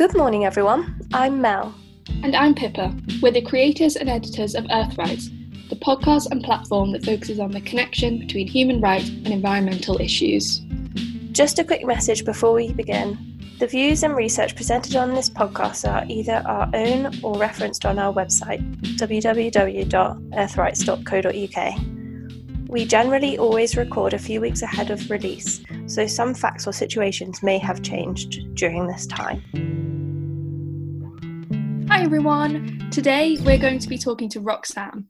Good morning, everyone. I'm Mel. And I'm Pippa. We're the creators and editors of Earthrights, the podcast and platform that focuses on the connection between human rights and environmental issues. Just a quick message before we begin. The views and research presented on this podcast are either our own or referenced on our website, www.earthrights.co.uk. We generally always record a few weeks ahead of release, so some facts or situations may have changed during this time. Hi everyone! Today we're going to be talking to Roxanne.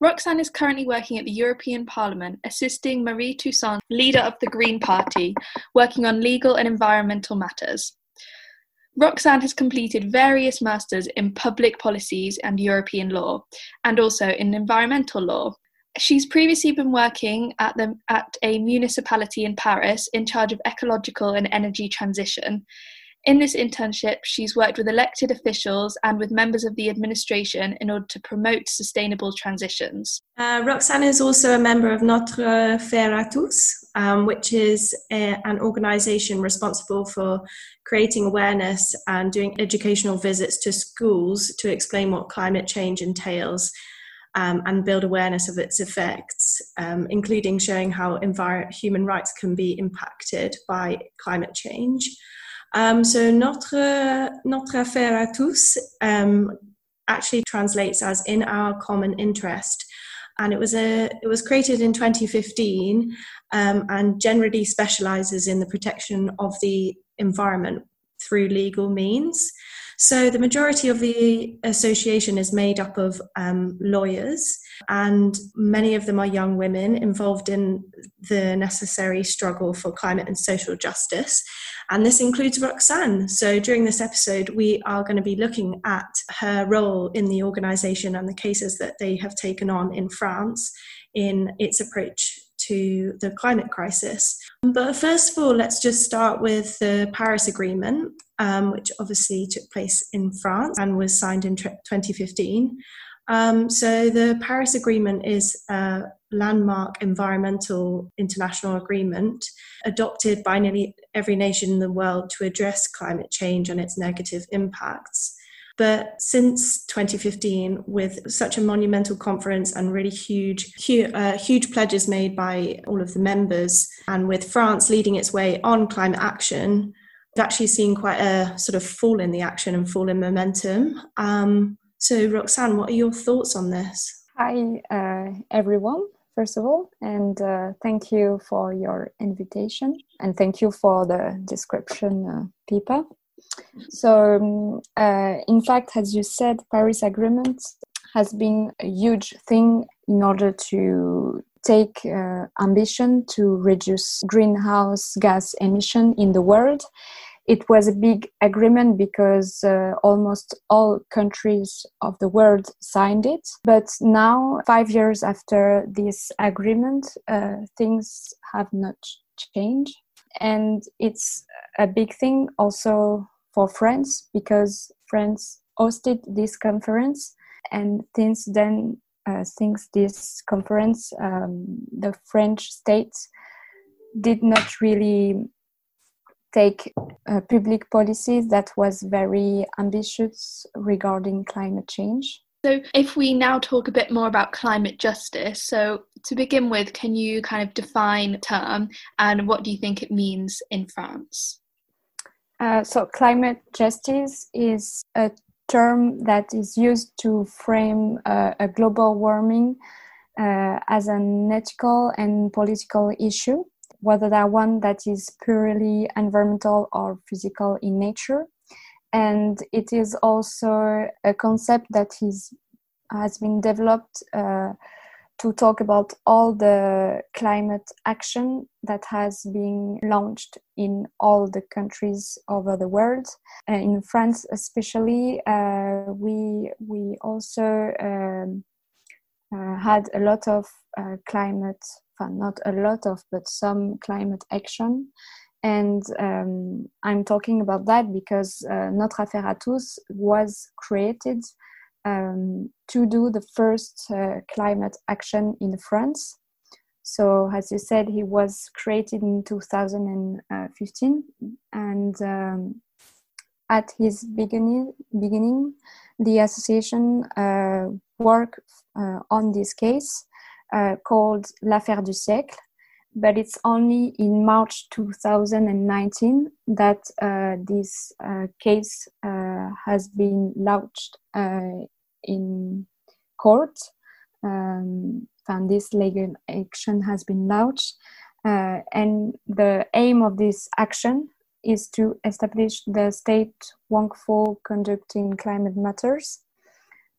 Roxanne is currently working at the European Parliament, assisting Marie Toussaint, leader of the Green Party, working on legal and environmental matters. Roxanne has completed various masters in public policies and European law, and also in environmental law, She's previously been working at the at a municipality in Paris in charge of ecological and energy transition. In this internship, she's worked with elected officials and with members of the administration in order to promote sustainable transitions. Uh, Roxanne is also a member of Notre Affaire à tous, um, which is a, an organisation responsible for creating awareness and doing educational visits to schools to explain what climate change entails um, and build awareness of its effects, um, including showing how envir- human rights can be impacted by climate change. Um, so notre, notre affaire à tous um, actually translates as in our common interest. And it was a it was created in 2015 um, and generally specializes in the protection of the environment through legal means. So the majority of the association is made up of um, lawyers, and many of them are young women involved in the necessary struggle for climate and social justice. And this includes Roxanne. So during this episode, we are going to be looking at her role in the organization and the cases that they have taken on in France in its approach to the climate crisis. But first of all, let's just start with the Paris Agreement, um, which obviously took place in France and was signed in 2015. Um, so the Paris Agreement is a landmark environmental international agreement adopted by nearly every nation in the world to address climate change and its negative impacts. But since 2015, with such a monumental conference and really huge, huge, uh, huge pledges made by all of the members, and with France leading its way on climate action, we've actually seen quite a sort of fall in the action and fall in momentum. Um, so, Roxanne, what are your thoughts on this? Hi, uh, everyone first of all, and uh, thank you for your invitation, and thank you for the description, uh, Pippa. So, um, uh, in fact, as you said, Paris Agreement has been a huge thing in order to take uh, ambition to reduce greenhouse gas emission in the world. It was a big agreement because uh, almost all countries of the world signed it. But now, five years after this agreement, uh, things have not changed. And it's a big thing also for France because France hosted this conference, and since then, uh, since this conference, um, the French state did not really take uh, public policies that was very ambitious regarding climate change. So, if we now talk a bit more about climate justice, so to begin with, can you kind of define term and what do you think it means in France? Uh, so, climate justice is a term that is used to frame uh, a global warming uh, as an ethical and political issue, whether that one that is purely environmental or physical in nature. And it is also a concept that is has been developed uh, to talk about all the climate action that has been launched in all the countries over the world. Uh, in France, especially, uh, we we also um, uh, had a lot of uh, climate, well, not a lot of, but some climate action. And um, I'm talking about that because uh, Notre Affaire à tous was created um, to do the first uh, climate action in France. So, as you said, he was created in 2015, and um, at his beginning, beginning the association uh, worked uh, on this case uh, called L'Affaire du siècle, but it's only in March 2019 that uh, this uh, case uh, has been launched in court. Um, and this legal action has been launched. and the aim of this action is to establish the state wrongful conduct in climate matters.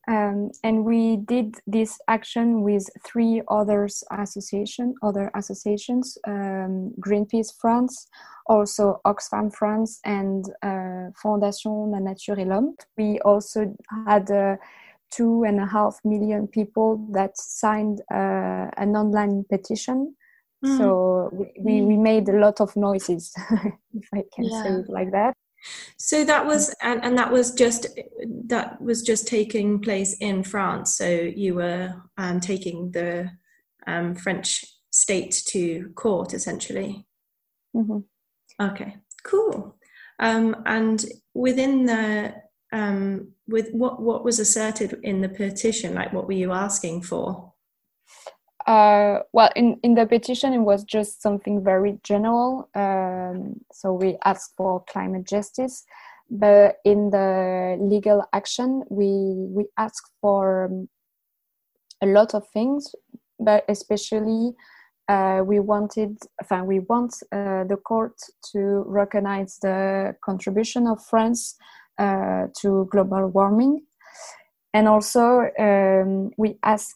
Um, and we did this action with three others association, other associations, um, Greenpeace France, also Oxfam France, and uh, Fondation La Nature et l'Homme. We also had uh, two and a half million people that signed uh, an online petition Mm. So we, we, we, made a lot of noises, if I can yeah. say it like that. So that was and, and that was just that was just taking place in France. So you were um, taking the um, French state to court essentially. Mm-hmm. Okay, cool. Um, and within the um, with what what was asserted in the petition, like what were you asking for? Uh, well, in, in the petition, it was just something very general. Um, so we asked for climate justice, but in the legal action, we we asked for um, a lot of things, but especially uh, we wanted, enfin, we want uh, the court to recognize the contribution of France to global warming and also um, we ask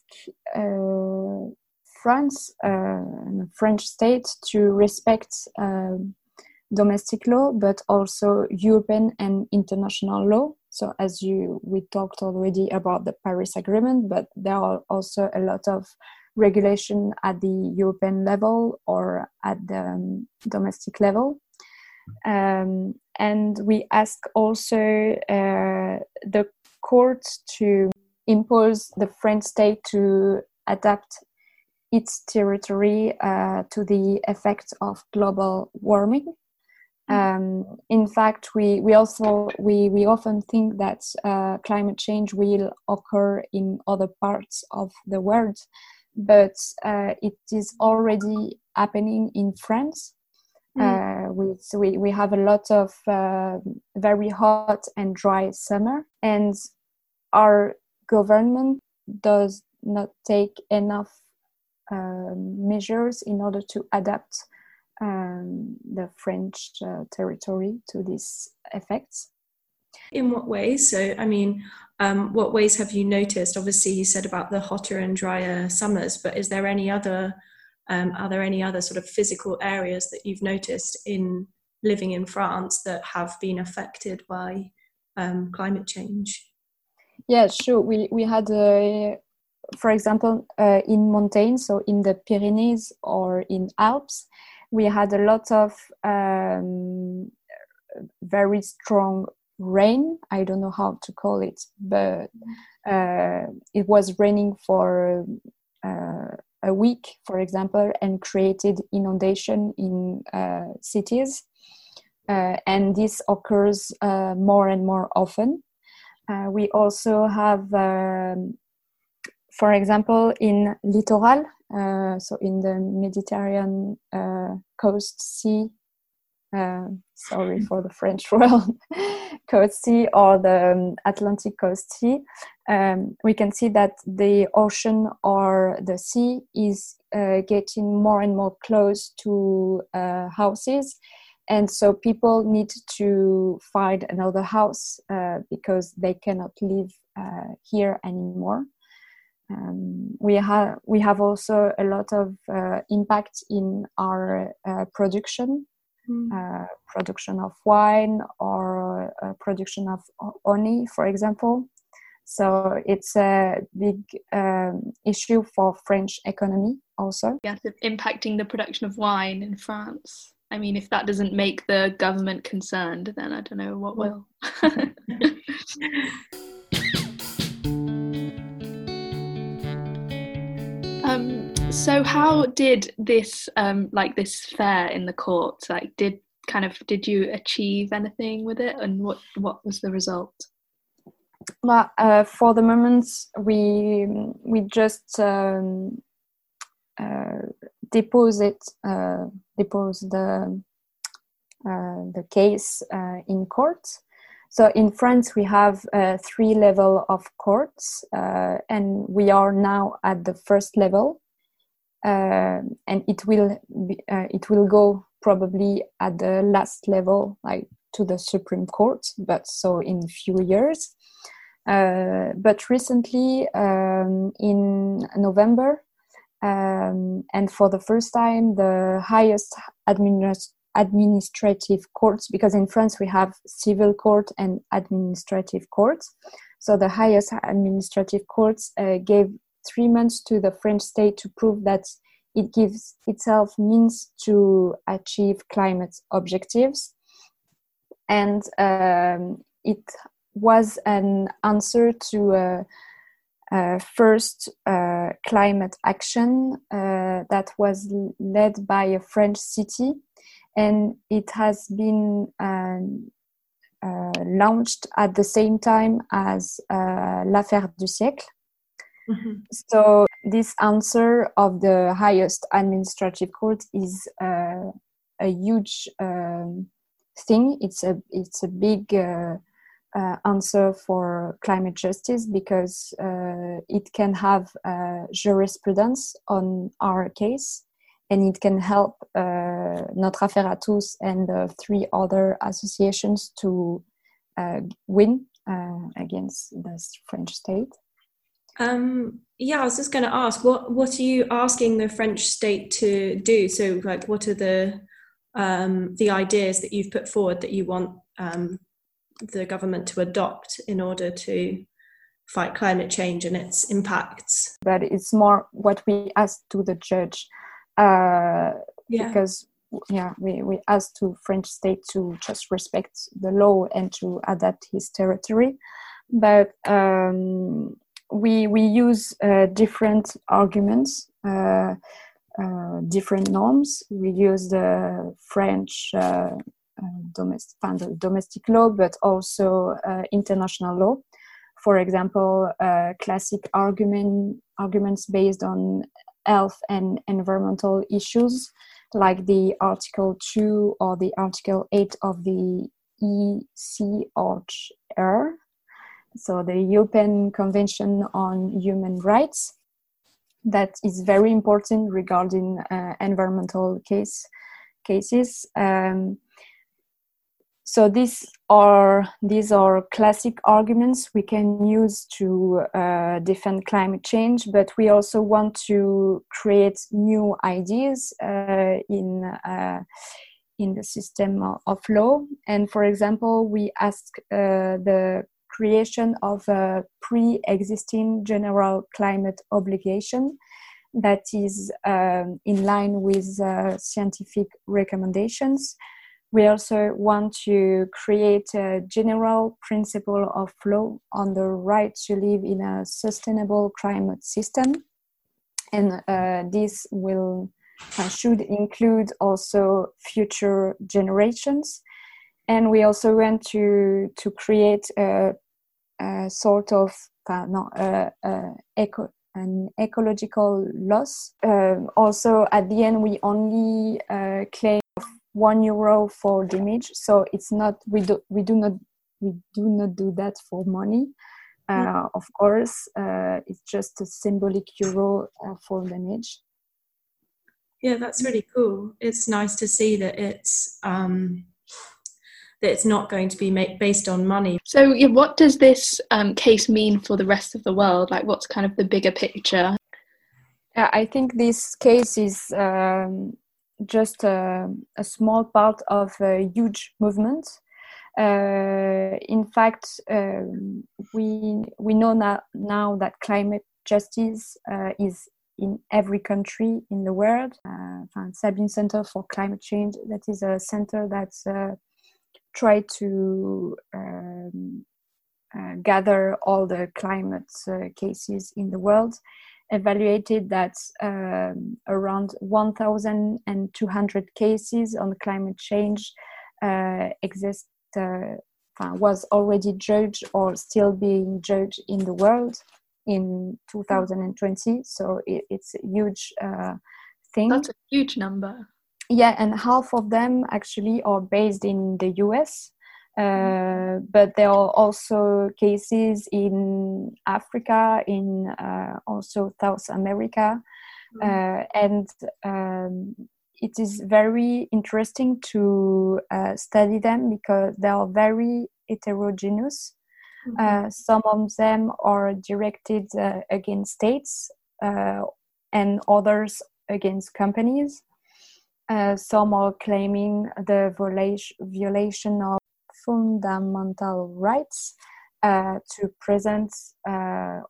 uh, France, uh, French state, to respect um, domestic law, but also European and international law. So, as you we talked already about the Paris Agreement, but there are also a lot of regulation at the European level or at the um, domestic level. Um, and we ask also uh, the court to impose the French state to adapt its territory uh, to the effects of global warming. Mm. Um, in fact, we, we also we, we often think that uh, climate change will occur in other parts of the world, but uh, it is already happening in France. Mm. We, so we, we have a lot of uh, very hot and dry summer, and our government does not take enough um, measures in order to adapt um, the French uh, territory to these effects. In what ways? So, I mean, um, what ways have you noticed? Obviously, you said about the hotter and drier summers, but is there any other? Um, are there any other sort of physical areas that you've noticed in living in France that have been affected by um, climate change? Yeah, sure. We we had a for example, uh, in mountains, so in the Pyrenees or in Alps, we had a lot of um, very strong rain. I don't know how to call it, but uh, it was raining for uh, a week, for example, and created inundation in uh, cities. Uh, and this occurs uh, more and more often. we also have um, for example, in littoral, uh, so in the Mediterranean uh, coast sea, uh, sorry for the French word, coast sea or the um, Atlantic coast sea, um, we can see that the ocean or the sea is uh, getting more and more close to uh, houses. And so people need to find another house uh, because they cannot live here anymore. Um, we have we have also a lot of uh, impact in our uh, production, mm. uh, production of wine or uh, production of honey, for example. So it's a big um, issue for French economy also. Yes, impacting the production of wine in France. I mean, if that doesn't make the government concerned, then I don't know what will. Um, so how did this um, like this fair in the court like did kind of did you achieve anything with it, and what what was the result? Well, uh, for the moment, we we just um, uh, deposit uh, the uh, the case uh, in court. So in France, we have uh, three level of courts, and we are now at the first level, and it will be, it will go probably at the last level, like to the Supreme Court, but so in few years. Uh, but recently, um, in November, um, and for the first time, the highest administ- administrative courts, because in France we have civil court and administrative courts. So the highest administrative courts uh, gave three months to the French state to prove that it gives itself means to achieve climate objectives. And um, it was an answer to a, a first uh, climate action uh, that was led by a French city, and it has been um, uh, launched at the same time as uh, l'affaire du siècle. Mm-hmm. So this answer of the highest administrative court is uh, a huge um, thing. It's a it's a big uh, uh, answer for climate justice because uh, it can have uh, jurisprudence on our case and it can help uh, Notre Affaire à tous and three other associations to win against the French state. Um, yeah, I was just going to ask, what what are you asking the French state to do? So, like, what are the um, the ideas that you've put forward that you want um, the government to adopt in order to fight climate change and its impacts. But it's more what we ask to the judge, uh, yeah. because yeah, we, we ask to French state to just respect the law and to adapt his territory, but um, we we use uh, different arguments. Uh, uh, different norms. We use the French uh, domestic, domestic law, but also uh, international law. For example, uh, classic argument arguments based on health and environmental issues, like the Article 2 or the Article 8 of the ECHR, so the European Convention on Human Rights, that is very important regarding uh, environmental case cases. Um, so these are these are classic arguments we can use to uh, defend climate change but we also want to create new ideas uh, in uh, in the system of law and for example we ask uh, the creation of a pre-existing general climate obligation that is um, in line with uh, scientific recommendations we also want to create a general principle of law on the right to live in a sustainable climate system. And uh, this will uh, should include also future generations. And we also went to to create a, a sort of uh, no, eco, an ecological loss. Um, also, at the end, we only uh, claim one euro for damage so it's not we do we do not we do not do that for money uh, mm. of course uh, it's just a symbolic euro uh, for damage yeah that's really cool it's nice to see that it's um that it's not going to be made based on money so yeah, what does this um, case mean for the rest of the world like what's kind of the bigger picture i think this case is um, just a, a small part of a huge movement. Uh, in fact, um, we we know now, now that climate justice uh, is in every country in the world. Uh, Sabin Center for Climate Change that is a center that's uh, try to um, uh, gather all the climate uh, cases in the world evaluated that um, around 1,200 cases on climate change uh, exist uh, was already judged or still being judged in the world in 2020 so it, it's a huge uh, thing. That's a huge number yeah and half of them actually are based in the us uh, but there are also cases in africa in uh, also south america mm-hmm. uh, and um, it is very interesting to uh, study them because they are very heterogeneous. Mm-hmm. Uh, some of them are directed uh, against states uh, and others against companies. Uh, some are claiming the violation, of fundamental rights uh, to present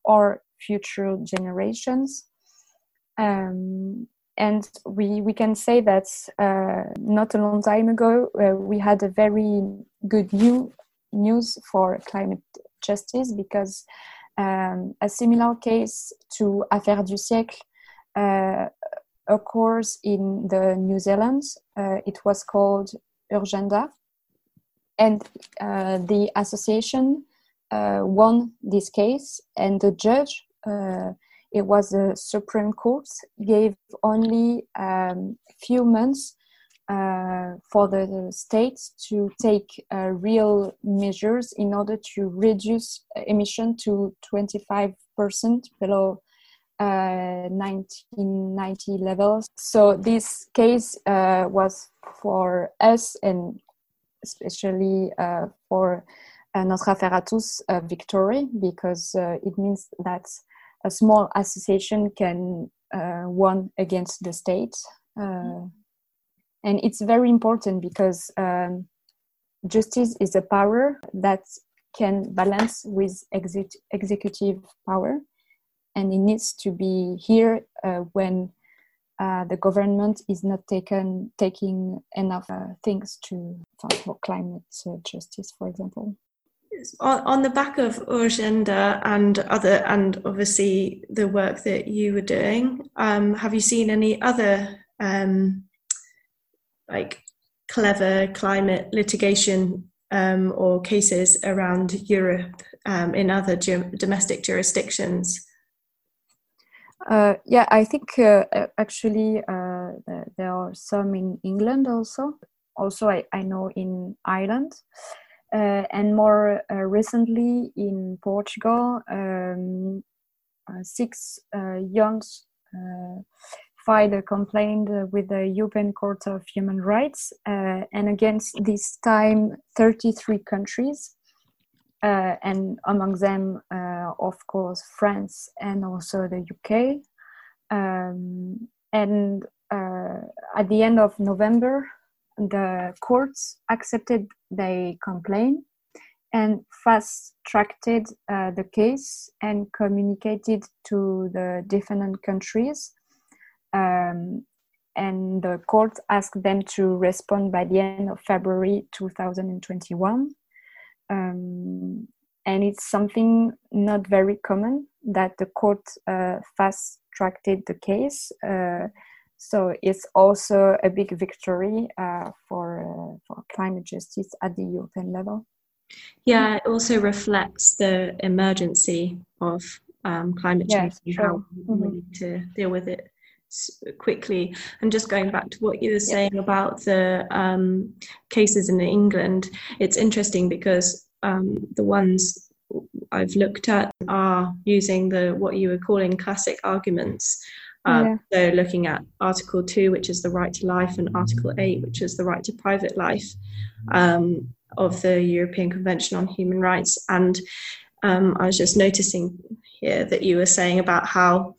or future generations. Um, and we we can say that uh, not a long time ago uh, we had a very good new news for climate justice because um, a similar case to Affaire du siècle uh, occurs in the New Zealand. Uh, it was called Urgenda, and uh, the association uh, won this case, and the judge it was the Supreme Court gave only a um, few months uh, for the states to take uh, real measures in order to reduce emission to 25% below uh, 1990 levels. So this case uh, was for us and especially uh, for uh, Notre Affaire tous victory because it means that a small association can uh, won against the state uh, and it's very important because um, justice is a power that can balance with exec- executive power and it needs to be here uh, when uh, the government is not taken taking enough uh, things to for climate uh, justice for example on, the back of Urgenda and other, and obviously the work that you were doing, um, have you seen any other um, like clever climate litigation um, or cases around Europe um, in other domestic jurisdictions? Uh, yeah, I think uh, actually uh, there are some in England also. Also, I, I know in Ireland. Uh, and more uh, recently in Portugal, um, uh, six young filed a complaint with the European Court of Human Rights and against this time 33 countries. Uh, and among them, uh, of course, France and also the UK. Um, and uh, at the end of November, the courts accepted the complaint and fast tracked uh, the case and communicated to the defendant countries. Um, and the court asked them to respond by the end of February 2021. Um, and it's something not very common that the court uh, fast tracked the case. Uh, so it's also a big victory uh, for uh, for climate justice at the European level. Yeah, it also reflects the emergency of um, climate change yes, and sure. how mm-hmm. we need to deal with it quickly. And just going back to what you were saying about the um, cases in England, it's interesting because um, the ones I've looked at are using the what you were calling classic arguments um, yeah. So, looking at Article 2, which is the right to life, and Article 8, which is the right to private life um, of the European Convention on Human Rights. And um, I was just noticing here that you were saying about how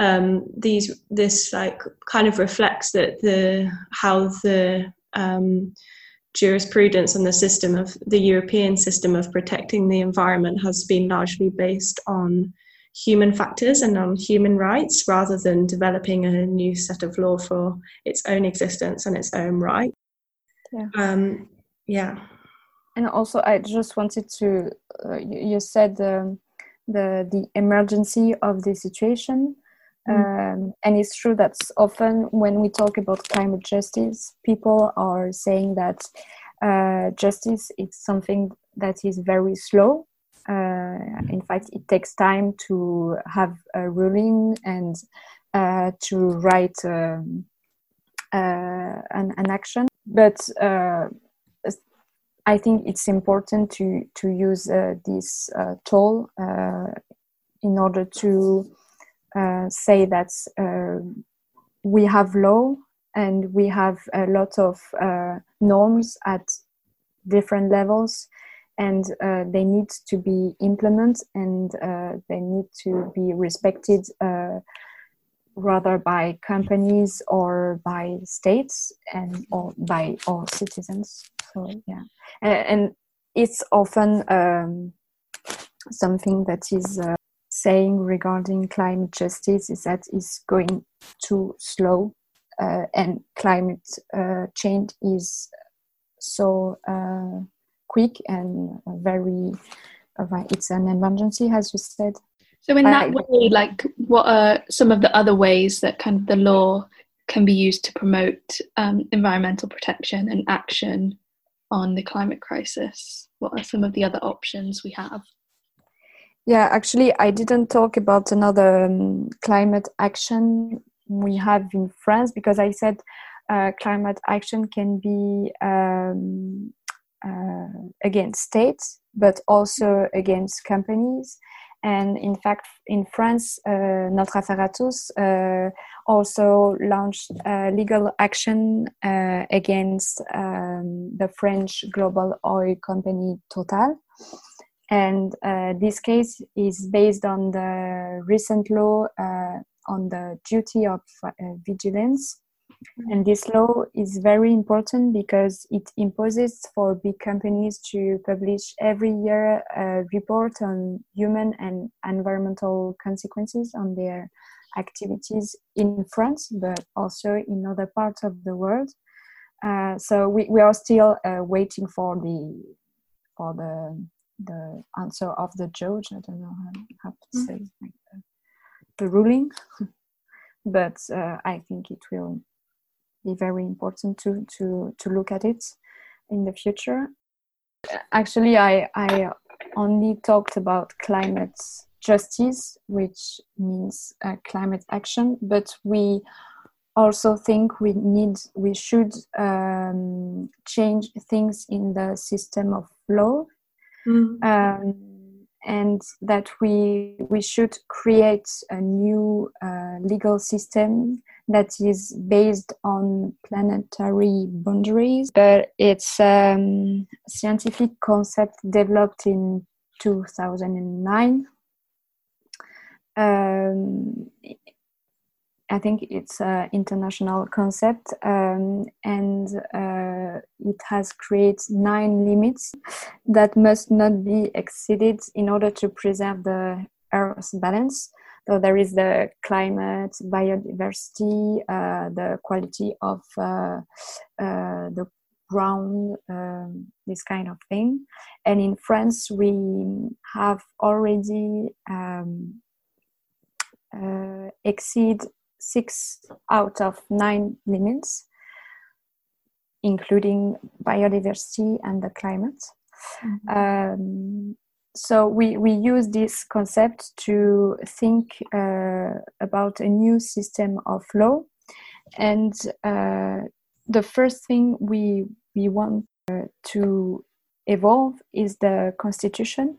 um, these this like kind of reflects that the how the um, jurisprudence and the system of the European system of protecting the environment has been largely based on human factors and on human rights rather than developing a new set of law for its own existence and its own right. Yeah. Um, yeah. And also, I just wanted to, uh, you, you, said um, the the emergency of the situation. Um, and it's true that often when we talk about climate justice, people are saying that uh, justice is something that is very slow. Uh, in fact, it takes time to have a ruling and uh, to write um, uh, an, an, action. But uh, I think it's important to to use this tool in order to say that we have law and we have a lot of uh, norms at different levels and uh, they need to be implemented and uh, they need to be respected uh, rather by companies or by states and or by all citizens. So yeah. And, and it's often um, something that is uh, saying regarding climate justice is that it's going too slow uh, and climate uh, change is so uh, quick and very it's an emergency as you said. So in that way like what are some of the other ways that kind of the law can be used to promote um, environmental protection and action on the climate crisis? What are some of the other options we have yeah actually i didn't talk about another um, climate action we have in France because I said uh, climate action can be um, uh, against states, but also against companies. And in fact, in France, uh, Notre tous uh, also launched legal action uh, against um, the French global oil company Total. And uh, this case is based on the recent law uh, on the duty of uh, vigilance. Mm-hmm. And this law is very important because it imposes for big companies to publish every year a report on human and environmental consequences on their activities in France, but also in other parts of the world. Uh, so we, we are still uh, waiting for the for the the answer of the judge. I don't know how, how to mm-hmm. say like the ruling, but uh, I think it will be very important to to to look at it in the future. Actually, I I only talked about climate justice, which means uh, climate action, but we also think we need we should um, change things in the system of law. Mm-hmm. Um, and that we we should create a new uh, legal system that is based on planetary boundaries but it's a um, scientific concept developed in 2009 um, I think it's an international concept um, and uh, it has created nine limits that must not be exceeded in order to preserve the Earth's balance. So there is the climate, biodiversity, uh, the quality of uh, uh the ground, um, this kind of thing. And in France, we have already um, uh, six out of nine limits, including biodiversity and the climate. Mm-hmm. Um, so we, we use this concept to think uh, about a new system of law. And uh, the first thing we, we want uh, to evolve is the constitution.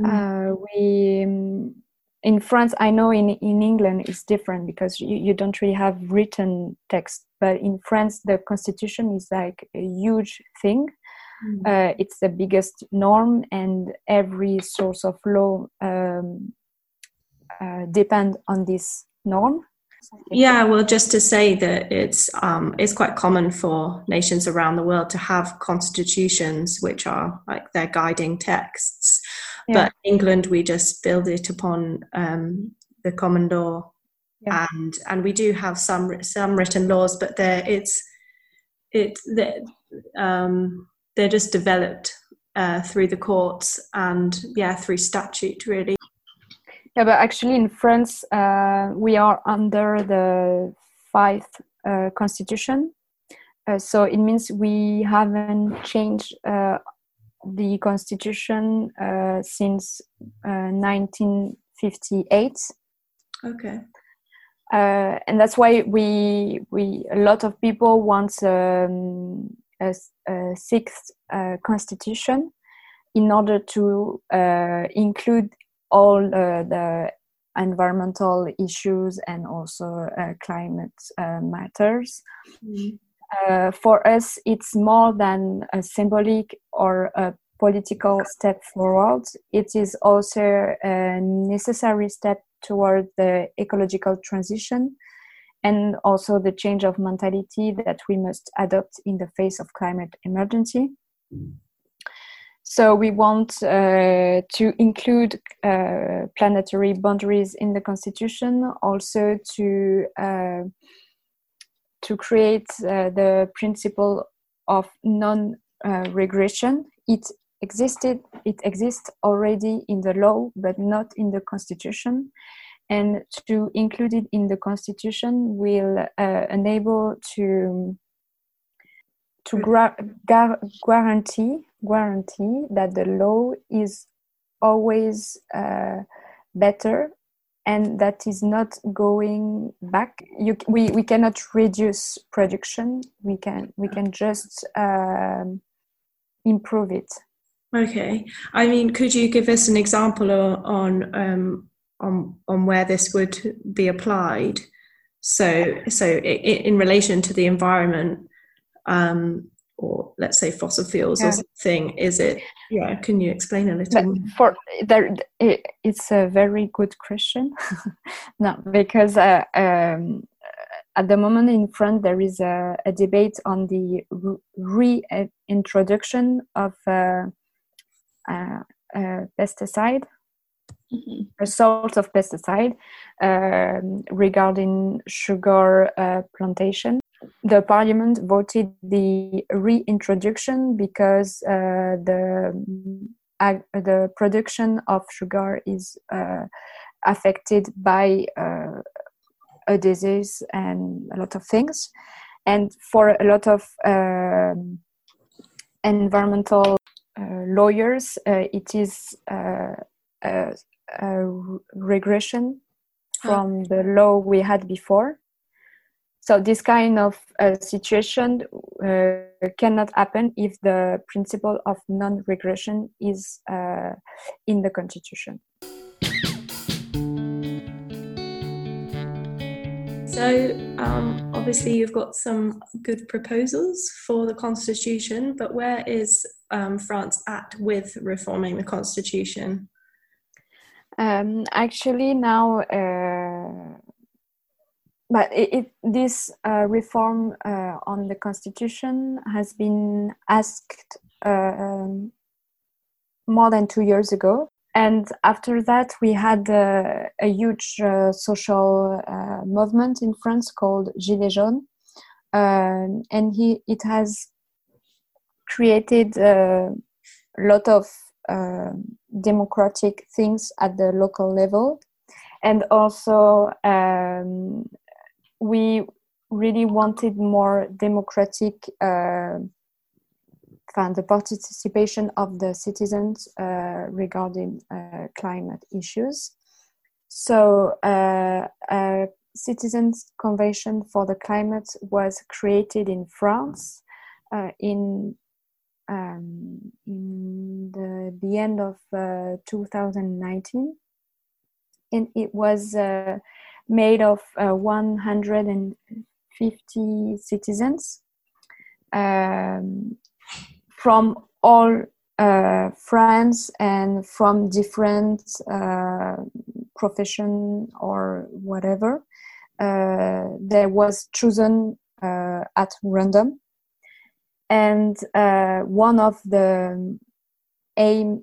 Mm-hmm. we um, in France, I know in, in England it's different because you, you don't really have written text. But in France, the constitution is like a huge thing. Mm. Uh, it's the biggest norm, and every source of law um, uh, depend on this norm. Yeah, well, just to say that it's um, it's quite common for nations around the world to have constitutions which are like their guiding texts. Yeah. But England, we just build it upon um, the common law, yeah. and and we do have some some written laws, but they're it's it they're, um, they're just developed uh, through the courts and yeah through statute really. Yeah, but actually in France, uh, we are under the fifth uh, constitution, uh, so it means we haven't changed uh, the constitution uh, since 1958. Okay. Uh, and that's why we we a lot of people want um, a, a, sixth uh, constitution in order to uh, include all the environmental issues and also climate matters. Mm-hmm. Uh, for us, it's more than a symbolic or a political step forward. It is also a necessary step toward the ecological transition and also the change of mentality that we must adopt in the face of climate emergency. So we want uh, to include uh, planetary boundaries in the constitution, also to uh, to create uh, the principle of non-regression. it existed, it exists already in the law, but not in the constitution. And to include it in the constitution will uh, enable to to gra- gar- guarantee guarantee that the law is always uh, better and that is not going back. You, we, we cannot reduce production. We can we can just um, improve it. Okay. I mean could you give us an example on um, on on where this would be applied? So so in, in relation to the environment um, or let's say fossil fuels yeah. or something is it yeah can you explain a little but for there it, it's a very good question no because uh, um, at the moment in france there is a, a debate on the reintroduction of uh, uh, pesticide mm-hmm. a sort of pesticide um, regarding sugar uh, plantation the parliament voted the reintroduction because uh, the uh, the production of sugar is uh, affected by uh, a disease and a lot of things. And for a lot of um, environmental uh, lawyers uh, it is a regression from the law we had before so this kind of uh, situation uh, cannot happen if the principle of non-regression is uh, in the constitution. So um, obviously you've got some good proposals for the constitution, but where is um, France at with reforming the constitution? Um, actually, now uh, but it, it, this uh, reform uh, on the constitution has been asked uh, um, more than two years ago. And after that we had uh, a huge uh, social uh, movement in france called gilets jaunes. Um, and he, it has created a lot of democratic things at the local level. And also um, we really wanted more democratic uh, the participation of the citizens uh, regarding uh, climate issues. So, uh, a citizens' convention for the climate was created in France uh, in um, in the, the end of uh, 2019, and it was made of uh, 150 citizens um, from all uh, France and from different uh, profession or whatever. Uh, was chosen uh, at random, and uh, one of the aim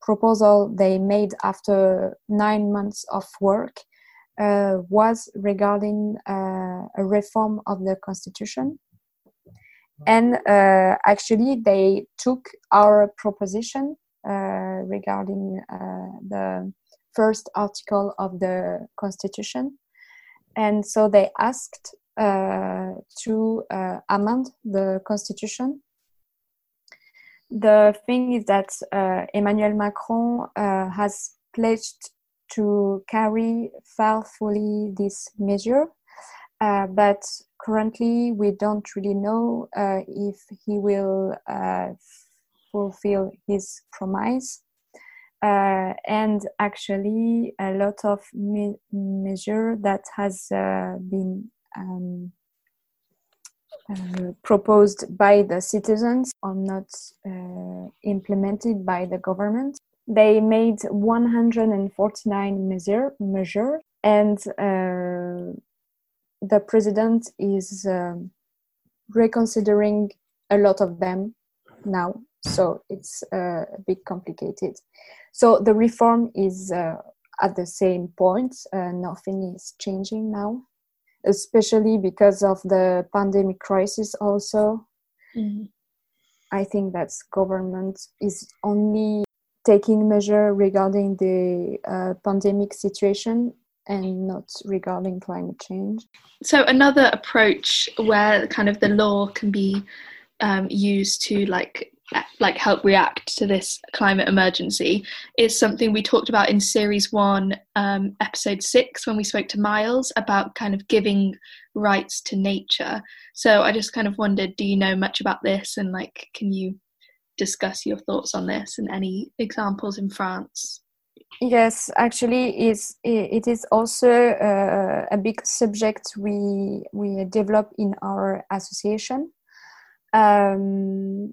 proposal they made after nine months of work uh, was regarding uh, a reform of the constitution. And uh, actually, they took our proposition uh, regarding uh, the first article of the constitution. And so they asked uh, to amend the constitution. The thing is that Emmanuel Macron has pledged to carry faithfully this measure, uh, but currently we don't really know uh, if he will fulfill his promise. Uh, and actually a lot of me- measure that has uh, been um, uh, proposed by the citizens are not uh, implemented by the government. They made 149 measure, measure and uh, the president is um, reconsidering a lot of them now. So it's uh, a bit complicated. So the reform is uh, at the same point. nothing is changing now especially because of the pandemic crisis also mm-hmm. i think that government is only taking measure regarding the uh, pandemic situation and not regarding climate change. So another approach where kind of the law can be um, used to like like help react to this climate emergency is something we talked about in series one um, episode six when we spoke to miles about kind of giving rights to nature. So i just kind of wondered do you know much about this? And like can you discuss your thoughts on this and any examples in france? Yes actually it's, it is also uh, a big subject we we develop in our association. Um,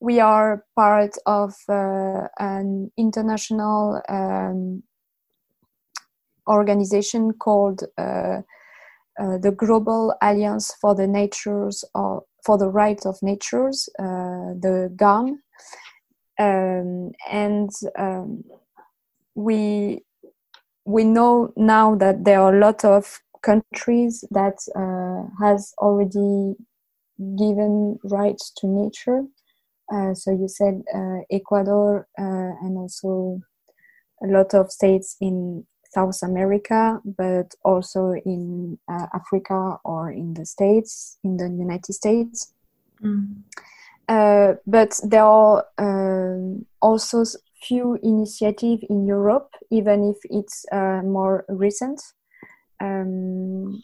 we are part of uh, an international um, organization called uh, uh, the Global Alliance for the Natures or for the Right of Natures, uh, the GAN, um, and um, we we know now that there are a lot of countries that uh, has already given rights to nature. Uh, so you said uh, Ecuador uh, and also a lot of states in South America, but also in Africa or in the States, in the United States. Mm. Uh, but there are um, also few initiatives in Europe, even if it's uh, more recent. Um,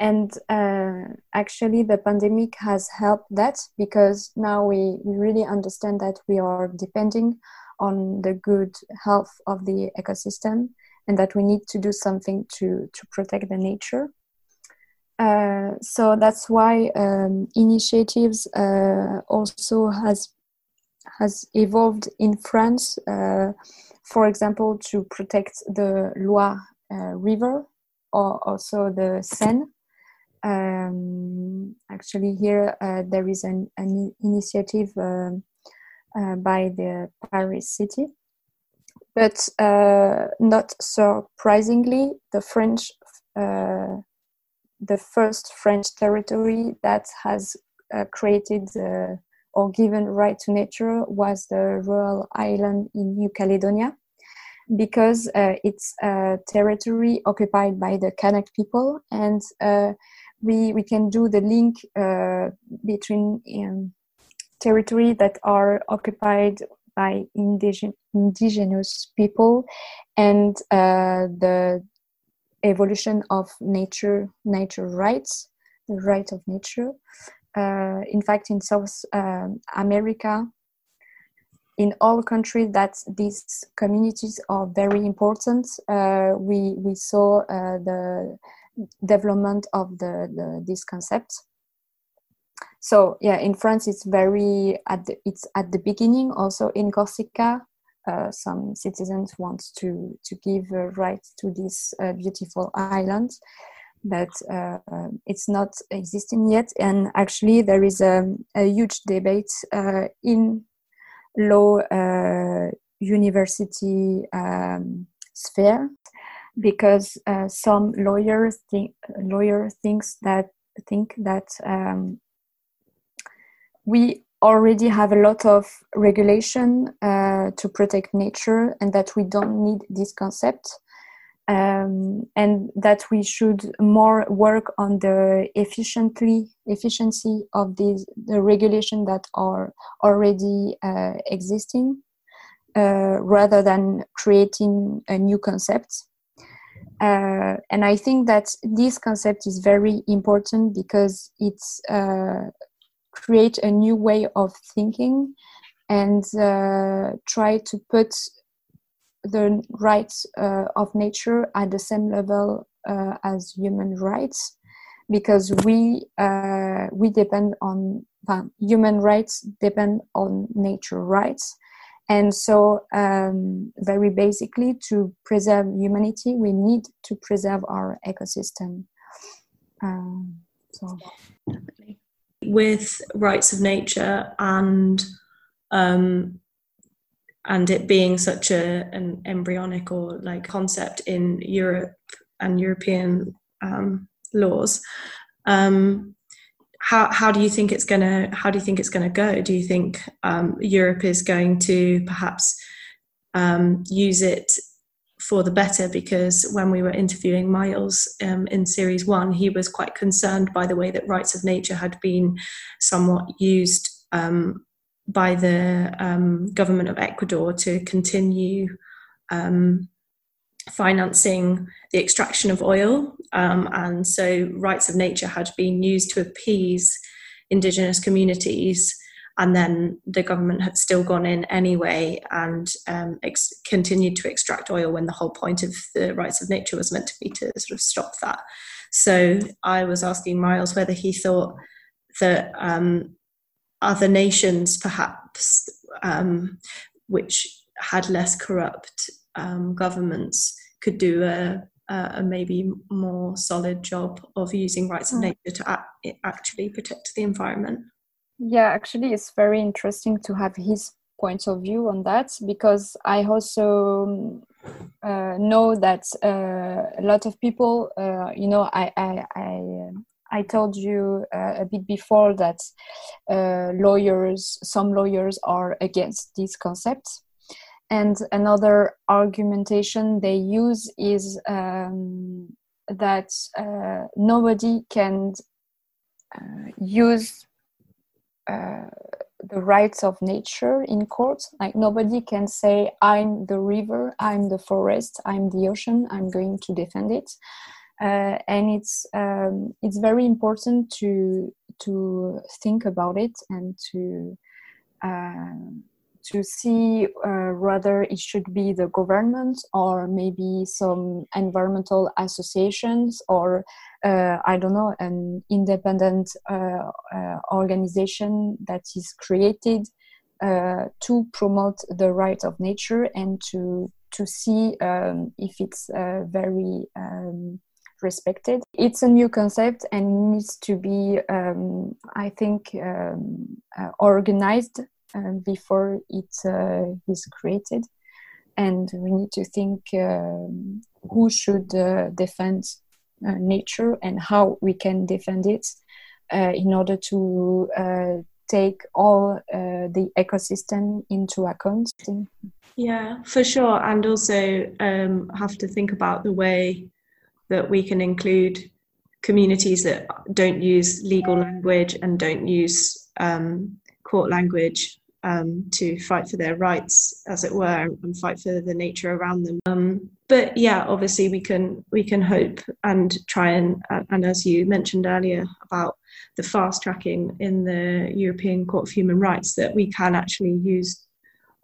and uh, actually the pandemic has helped that because now we, we really understand that we are depending on the good health of the ecosystem and that we need to do something to, to protect the nature. Uh, so that's why um, initiatives uh, also has has evolved in France, uh, for example, to protect the Loire uh, River or also the Seine, um, actually here uh, there is an, an initiative um, uh, by the Paris city but uh, not surprisingly the french uh, the first french territory that has uh, created uh, or given right to nature was the royal island in new caledonia because it's a territory occupied by the kanak people and we we can do the link uh, between um, territory that are occupied by indigen- indigenous people and uh, the evolution of nature nature rights the right of nature. Uh, in fact in south um, america in all countries that these communities are very important uh, we we saw uh, the development of the, the this concept so yeah in france it's very at the, it's at the beginning. Also in corsica uh, some citizens want to to give a right to this uh, beautiful island. But uh, it's not existing yet. And actually there is a, a huge debate uh, in law uh, university um, sphere because uh, some lawyers think lawyer thinks that think that um, we already have a lot of regulation uh, to protect nature and that we don't need this concept. Um, and that we should more work on the efficiently efficiency of these the regulation that are already uh, existing uh, rather than creating a new concept. Uh, and i think that this concept is very important because it's uh, create a new way of thinking and uh, try to put the rights uh, of nature at the same level uh, as human rights because we uh, we depend on human rights depend on nature rights. And so um, very basically to preserve humanity we need to preserve our ecosystem. Um, so with rights of nature and um, and it being such a an embryonic or like concept in Europe and European um, laws. Um, how how do you think it's gonna how do you think it's gonna go? Do you think um, Europe is going to perhaps um, use it for the better? Because when we were interviewing Miles um, in series one, he was quite concerned by the way that rights of nature had been somewhat used um, by the um, government of Ecuador to continue um, financing the extraction of oil. Um, and so, rights of nature had been used to appease indigenous communities. And then the government had still gone in anyway and um, ex- continued to extract oil when the whole point of the rights of nature was meant to be to sort of stop that. So I was asking Miles whether he thought that um, other nations, perhaps, um, which had less corrupt um, governments, could do a, a, maybe more solid job of using rights of hmm. nature to act, actually protect the environment. Yeah, actually, it's very interesting to have his point of view on that because I also uh, know that uh, a lot of people, uh, you know, I, I, I I told you uh, a bit before that uh, lawyers, some lawyers are against this concept. And another argumentation they use is um, that uh, nobody can use the rights of nature in court. Like nobody can say, I'm the river, I'm the forest, I'm the ocean, I'm going to defend it uh, and it's um, it's very important to to think about it and to uh, to see uh, whether it should be the government or maybe some environmental associations or uh, I don't know an independent uh, uh, organization that is created to promote the right of nature and to to see um, if it's very um, respected. It's a new concept and needs to be, um, I think, um, uh, organized uh, before it uh, is created. And we need to think um, who should uh, defend uh, nature and how we can defend it uh, in order to take all the ecosystem into account. Yeah, for sure. And also um, have to think about the way that we can include communities that don't use legal language and don't use um, court language um, to fight for their rights, as it were, and fight for the nature around them. Um, but yeah, obviously we can we can hope and try and and as you mentioned earlier about the fast tracking in the European Court of Human Rights, that we can actually use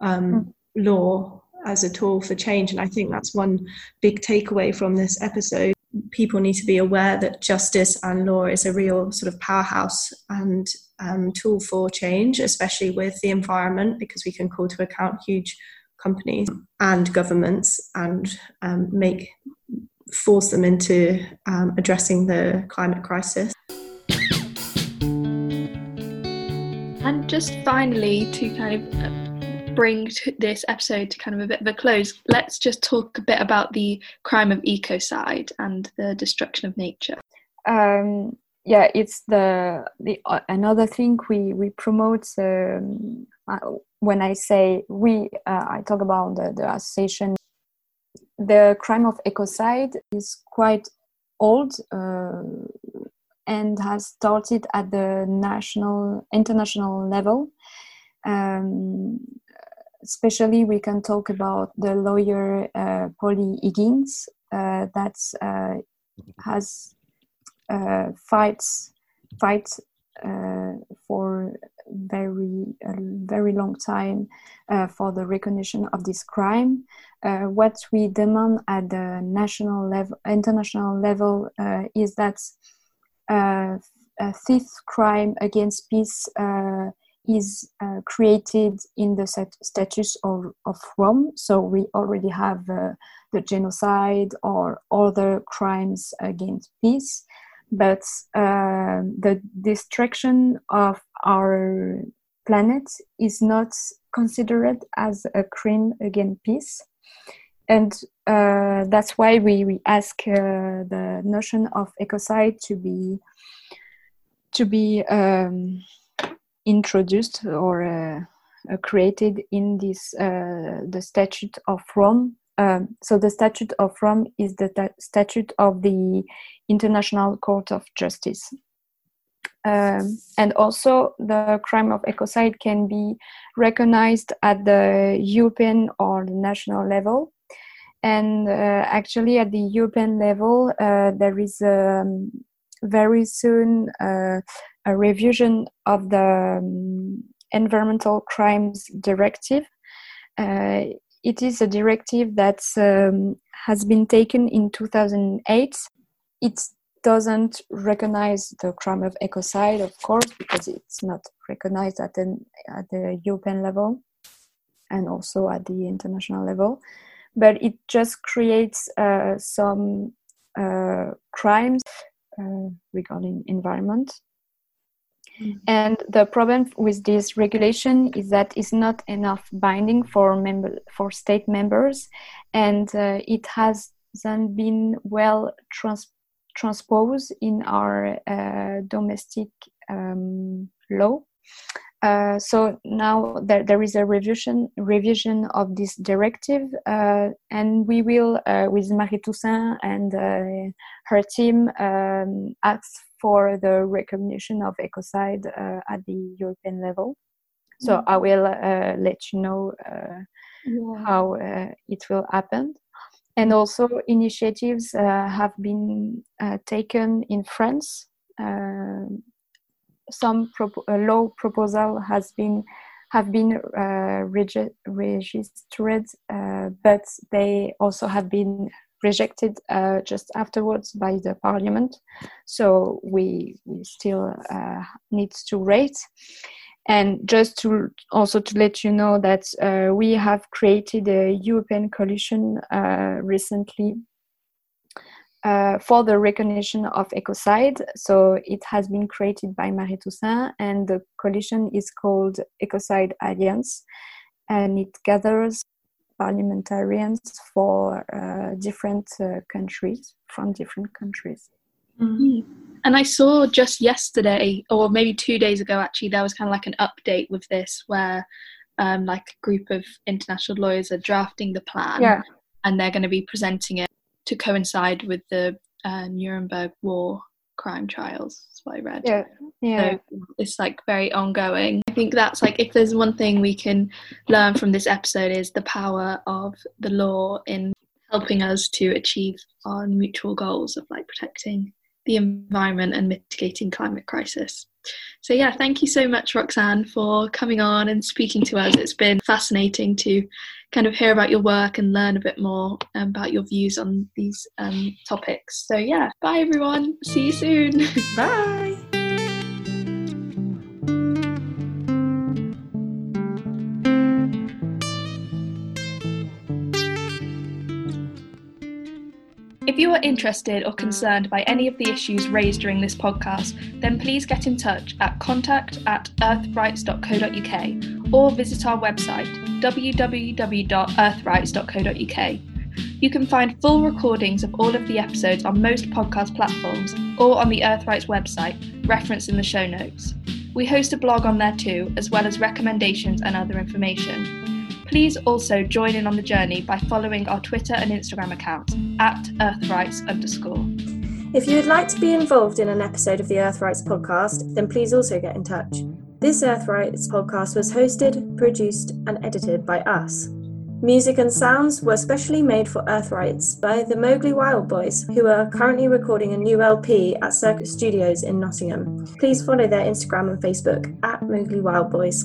um, mm. law as a tool for change. And I think that's one big takeaway from this episode people need to be aware that justice and law is a real sort of powerhouse and um, tool for change, especially with the environment, because we can call to account huge companies and governments and um, make force them into um, addressing the climate crisis. And just finally, to kind of bring this episode to kind of a bit of a close, let's just talk a bit about the crime of ecocide and the destruction of nature. Um, yeah, it's the the uh, another thing we we promote. Um, when I say we, uh, I talk about the, the association the crime of ecocide is quite old uh, and has started at the national, international level. Um, especially, we can talk about the lawyer uh, Polly Higgins uh, that uh, has uh, fights fights uh, for very a very long time uh, for the recognition of this crime. Uh, what we demand at the national level, international level, uh, is that uh, a fifth crime against peace uh, is created in the Statutes of, of Rome. So we already have the genocide or other crimes against peace but uh, the destruction of our planet is not considered as a crime against peace and uh, that's why we, we ask uh, the notion of ecocide to be to be um, introduced or uh, created in this uh, the statute of Rome um, so the Statute of Rome is the ta- statute of the International Court of Justice. Um, and also, the crime of ecocide can be recognized at the European or the national level. And uh, actually, at the European level, uh, there is um, very soon uh, a revision of the um, Environmental Crimes Directive. Uh, it is a directive that um, has been taken in 2008. It doesn't recognize the crime of ecocide, of course, because it's not recognized at the, at the European level and also at the international level. But it just creates uh, some uh, crimes uh, regarding environment Mm-hmm. And the problem with this regulation is that it's not enough binding for member for state members, and uh, it hasn't been well trans- transposed in our uh, domestic um, law. Uh, so now there, there is a revision revision of this directive, uh, and we will, uh, with Marie Toussaint and uh, her team, um, ask for the recognition of ecocide uh, at the European level. So mm-hmm. I will uh, let you know uh, yeah. how uh, it will happen. And also, initiatives uh, have been uh, taken in France. Some pro- law proposal has been have been regi- registered, but they also have been rejected uh, just afterwards by the parliament. So we, we still uh, need to rate. And just to also to let you know that uh, we have created a European coalition uh, recently uh, for the recognition of ecocide. So it has been created by Marie Toussaint, and the coalition is called Ecocide Alliance, and it gathers parliamentarians for uh, different uh, countries from different countries. Mm-hmm. And I saw just yesterday, or maybe two days ago, actually, there was kind of like an update with this where, um, like, a group of international lawyers are drafting the plan, yeah. and they're going to be presenting it to coincide with the uh, Nuremberg War crime trials. That's what I read. Yeah, yeah. So it's like very ongoing. I think that's like if there's one thing we can learn from this episode is the power of the law in helping us to achieve our mutual goals of like protecting the environment and mitigating climate crisis. So, yeah, thank you so much, Roxanne, for coming on and speaking to us. It's been fascinating to kind of hear about your work and learn a bit more about your views on these um, topics. So, yeah, bye everyone. See you soon. bye. If you are interested or concerned by any of the issues raised during this podcast, then please get in touch at contact at earthrights.co.uk or visit our website www.earthrights.co.uk. You can find full recordings of all of the episodes on most podcast platforms or on the Earthrights website, referenced in the show notes. We host a blog on there too, as well as recommendations and other information. Please also join in on the journey by following our Twitter and Instagram accounts at earthrights underscore. If you would like to be involved in an episode of the Earthrights podcast, then please also get in touch. This Earthrights podcast was hosted, produced, and edited by us. Music and sounds were specially made for Earthrights by the Mowgli Wild Boys, who are currently recording a new LP at Circuit Studios in Nottingham. Please follow their Instagram and Facebook at Mowgli Wild Boys.